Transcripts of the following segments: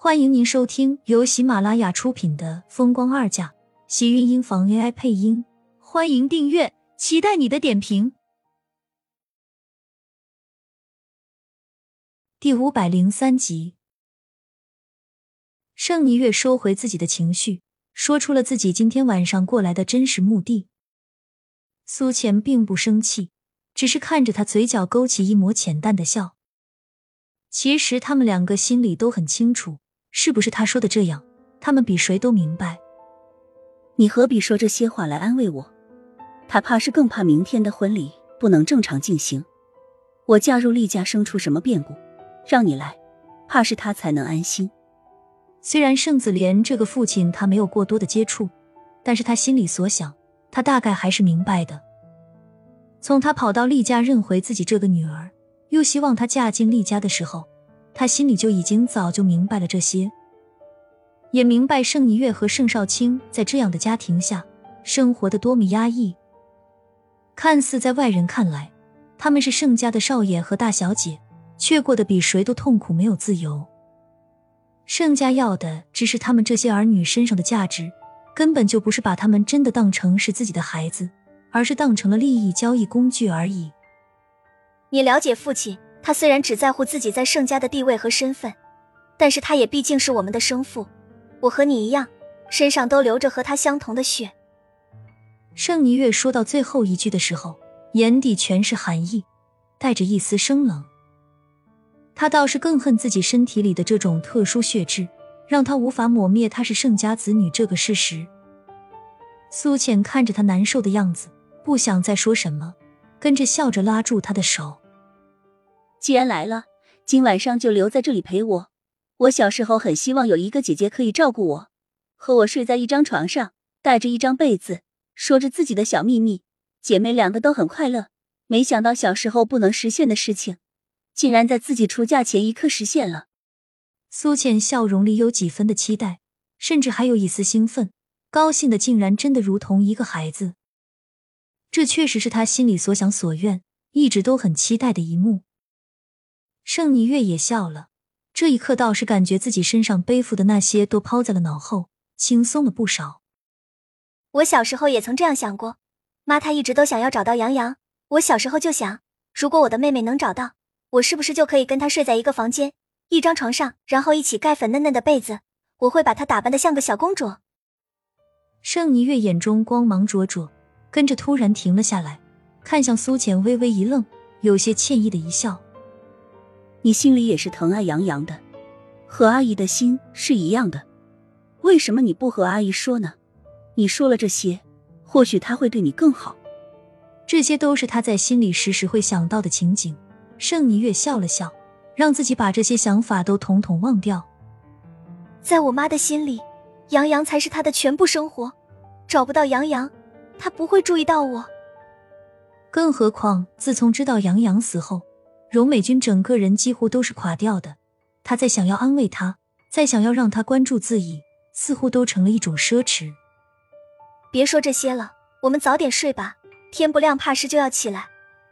欢迎您收听由喜马拉雅出品的《风光二嫁》，喜运音房 AI 配音。欢迎订阅，期待你的点评。第五百零三集，盛霓月收回自己的情绪，说出了自己今天晚上过来的真实目的。苏浅并不生气，只是看着他，嘴角勾起一抹浅淡的笑。其实他们两个心里都很清楚。是不是他说的这样？他们比谁都明白。你何必说这些话来安慰我？他怕是更怕明天的婚礼不能正常进行。我嫁入厉家生出什么变故，让你来，怕是他才能安心。虽然盛子莲这个父亲他没有过多的接触，但是他心里所想，他大概还是明白的。从他跑到厉家认回自己这个女儿，又希望她嫁进厉家的时候。他心里就已经早就明白了这些，也明白盛霓月和盛少卿在这样的家庭下生活的多么压抑。看似在外人看来，他们是盛家的少爷和大小姐，却过得比谁都痛苦，没有自由。盛家要的只是他们这些儿女身上的价值，根本就不是把他们真的当成是自己的孩子，而是当成了利益交易工具而已。你了解父亲？他虽然只在乎自己在盛家的地位和身份，但是他也毕竟是我们的生父。我和你一样，身上都流着和他相同的血。盛霓月说到最后一句的时候，眼底全是寒意，带着一丝生冷。他倒是更恨自己身体里的这种特殊血质，让他无法抹灭他是盛家子女这个事实。苏浅看着他难受的样子，不想再说什么，跟着笑着拉住他的手。既然来了，今晚上就留在这里陪我。我小时候很希望有一个姐姐可以照顾我，和我睡在一张床上，带着一张被子，说着自己的小秘密，姐妹两个都很快乐。没想到小时候不能实现的事情，竟然在自己出嫁前一刻实现了。苏倩笑容里有几分的期待，甚至还有一丝兴奋，高兴的竟然真的如同一个孩子。这确实是他心里所想所愿，一直都很期待的一幕。盛霓月也笑了，这一刻倒是感觉自己身上背负的那些都抛在了脑后，轻松了不少。我小时候也曾这样想过，妈她一直都想要找到杨洋。我小时候就想，如果我的妹妹能找到，我是不是就可以跟她睡在一个房间、一张床上，然后一起盖粉嫩嫩的被子？我会把她打扮的像个小公主。盛霓月眼中光芒灼灼，跟着突然停了下来，看向苏浅，微微一愣，有些歉意的一笑。你心里也是疼爱杨洋的，和阿姨的心是一样的。为什么你不和阿姨说呢？你说了这些，或许他会对你更好。这些都是他在心里时时会想到的情景。盛霓月笑了笑，让自己把这些想法都统统忘掉。在我妈的心里，杨洋才是她的全部生活。找不到杨洋，她不会注意到我。更何况，自从知道杨洋死后。荣美君整个人几乎都是垮掉的，他在想要安慰他，在想要让他关注自己，似乎都成了一种奢侈。别说这些了，我们早点睡吧，天不亮怕是就要起来。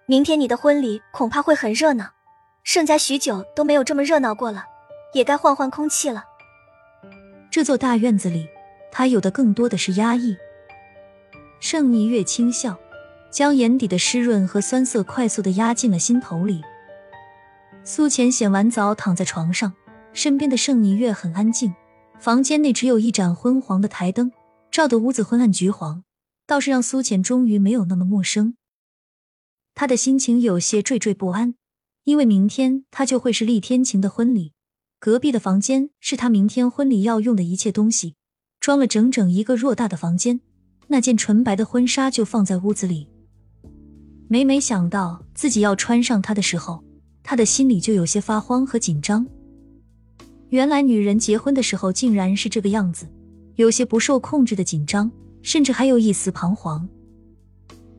明天你的婚礼恐怕会很热闹，盛家许久都没有这么热闹过了，也该换换空气了。这座大院子里，他有的更多的是压抑。盛一月轻笑，将眼底的湿润和酸涩快速的压进了心头里。苏浅洗完澡，躺在床上，身边的盛霓月很安静。房间内只有一盏昏黄的台灯，照得屋子昏暗橘黄，倒是让苏浅终于没有那么陌生。他的心情有些惴惴不安，因为明天他就会是厉天晴的婚礼。隔壁的房间是他明天婚礼要用的一切东西，装了整整一个偌大的房间。那件纯白的婚纱就放在屋子里。每每想到自己要穿上它的时候，他的心里就有些发慌和紧张。原来女人结婚的时候竟然是这个样子，有些不受控制的紧张，甚至还有一丝彷徨。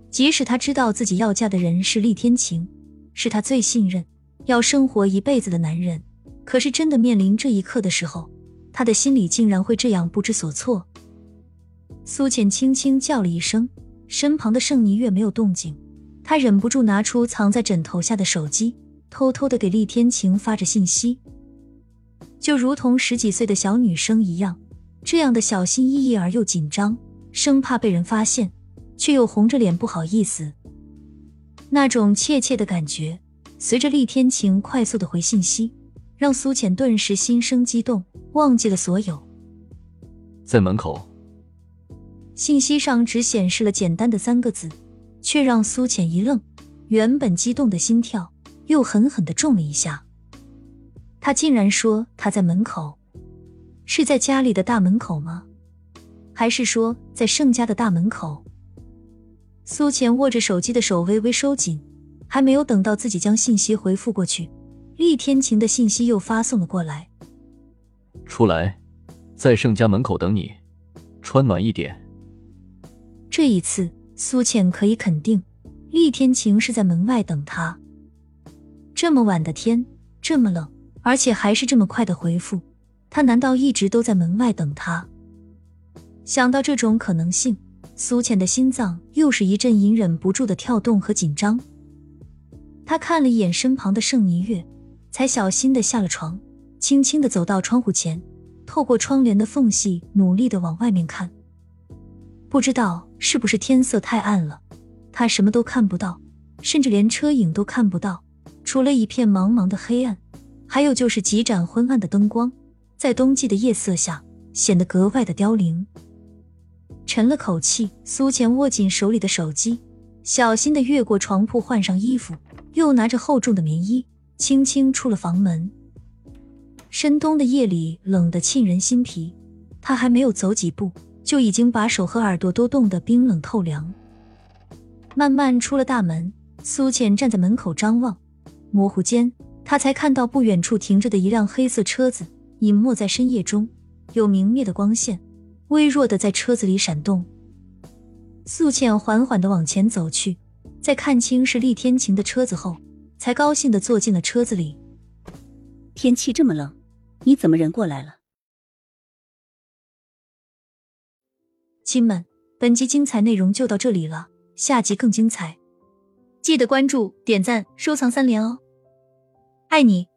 即使她知道自己要嫁的人是厉天晴，是她最信任、要生活一辈子的男人，可是真的面临这一刻的时候，她的心里竟然会这样不知所措。苏浅轻轻叫了一声，身旁的盛霓月没有动静，她忍不住拿出藏在枕头下的手机。偷偷的给厉天晴发着信息，就如同十几岁的小女生一样，这样的小心翼翼而又紧张，生怕被人发现，却又红着脸不好意思。那种怯怯的感觉，随着厉天晴快速的回信息，让苏浅顿时心生激动，忘记了所有。在门口。信息上只显示了简单的三个字，却让苏浅一愣，原本激动的心跳又狠狠的中了一下。他竟然说他在门口，是在家里的大门口吗？还是说在盛家的大门口？苏浅握着手机的手微微收紧，还没有等到自己将信息回复过去，厉天晴的信息又发送了过来。出来，在盛家门口等你，穿暖一点。这一次，苏浅可以肯定，厉天晴是在门外等他。这么晚的天，这么冷。而且还是这么快的回复，他难道一直都在门外等他？想到这种可能性，苏浅的心脏又是一阵隐忍不住的跳动和紧张。他看了一眼身旁的盛霓月，才小心的下了床，轻轻的走到窗户前，透过窗帘的缝隙，努力的往外面看。不知道是不是天色太暗了，他什么都看不到，甚至连车影都看不到，除了一片茫茫的黑暗。还有就是几盏昏暗的灯光，在冬季的夜色下显得格外的凋零。沉了口气，苏浅握紧手里的手机，小心的越过床铺换上衣服，又拿着厚重的棉衣，轻轻出了房门。深冬的夜里冷得沁人心脾，他还没有走几步，就已经把手和耳朵都冻得冰冷透凉。慢慢出了大门，苏浅站在门口张望，模糊间。他才看到不远处停着的一辆黑色车子，隐没在深夜中，有明灭的光线，微弱的在车子里闪动。素倩缓缓的往前走去，在看清是厉天晴的车子后，才高兴的坐进了车子里。天气这么冷，你怎么人过来了？亲们，本集精彩内容就到这里了，下集更精彩，记得关注、点赞、收藏三连哦！爱你。